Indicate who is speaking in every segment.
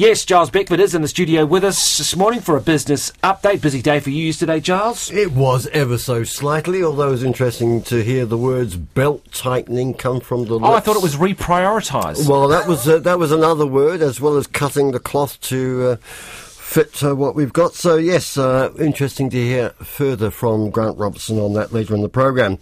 Speaker 1: Yes, Giles Beckford is in the studio with us this morning for a business update. Busy day for you yesterday, Giles.
Speaker 2: It was ever so slightly, although it was interesting to hear the words belt tightening come from the lips.
Speaker 1: Oh, I thought it was reprioritised.
Speaker 2: Well, that was uh, that was another word, as well as cutting the cloth to uh, fit uh, what we've got. So, yes, uh, interesting to hear further from Grant Robertson on that later in the program.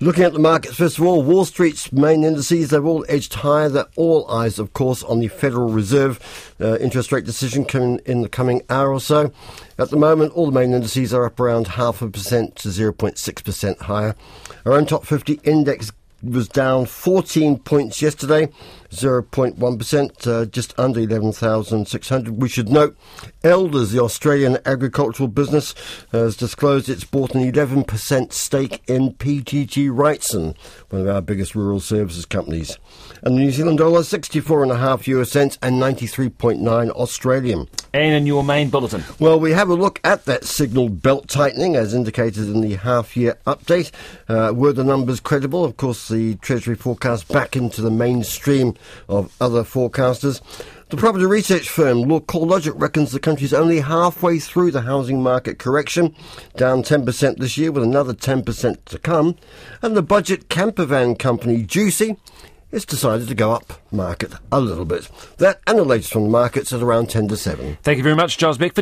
Speaker 2: Looking at the markets, first of all, Wall Street's main indices, they've all edged higher. They're all eyes, of course, on the Federal Reserve uh, interest rate decision coming in the coming hour or so. At the moment, all the main indices are up around half a percent to 0.6% higher. Our own top 50 index was down 14 points yesterday, 0.1%, uh, just under 11,600. We should note Elders, the Australian agricultural business, has disclosed it's bought an 11% stake in PGG Wrightson, one of our biggest rural services companies. And the New Zealand dollar, 64.5 US cents and 93.9 Australian.
Speaker 1: And in your main bulletin.
Speaker 2: Well, we have a look at that signalled belt tightening as indicated in the half year update. Uh, were the numbers credible? Of course, the Treasury forecast back into the mainstream of other forecasters. The property research firm CoreLogic reckons the country's only halfway through the housing market correction, down 10% this year with another 10% to come. And the budget campervan company JUCY it's decided to go up market a little bit. That and the latest from the markets at around 10 to 7.
Speaker 1: Thank you very much, Giles Beckford.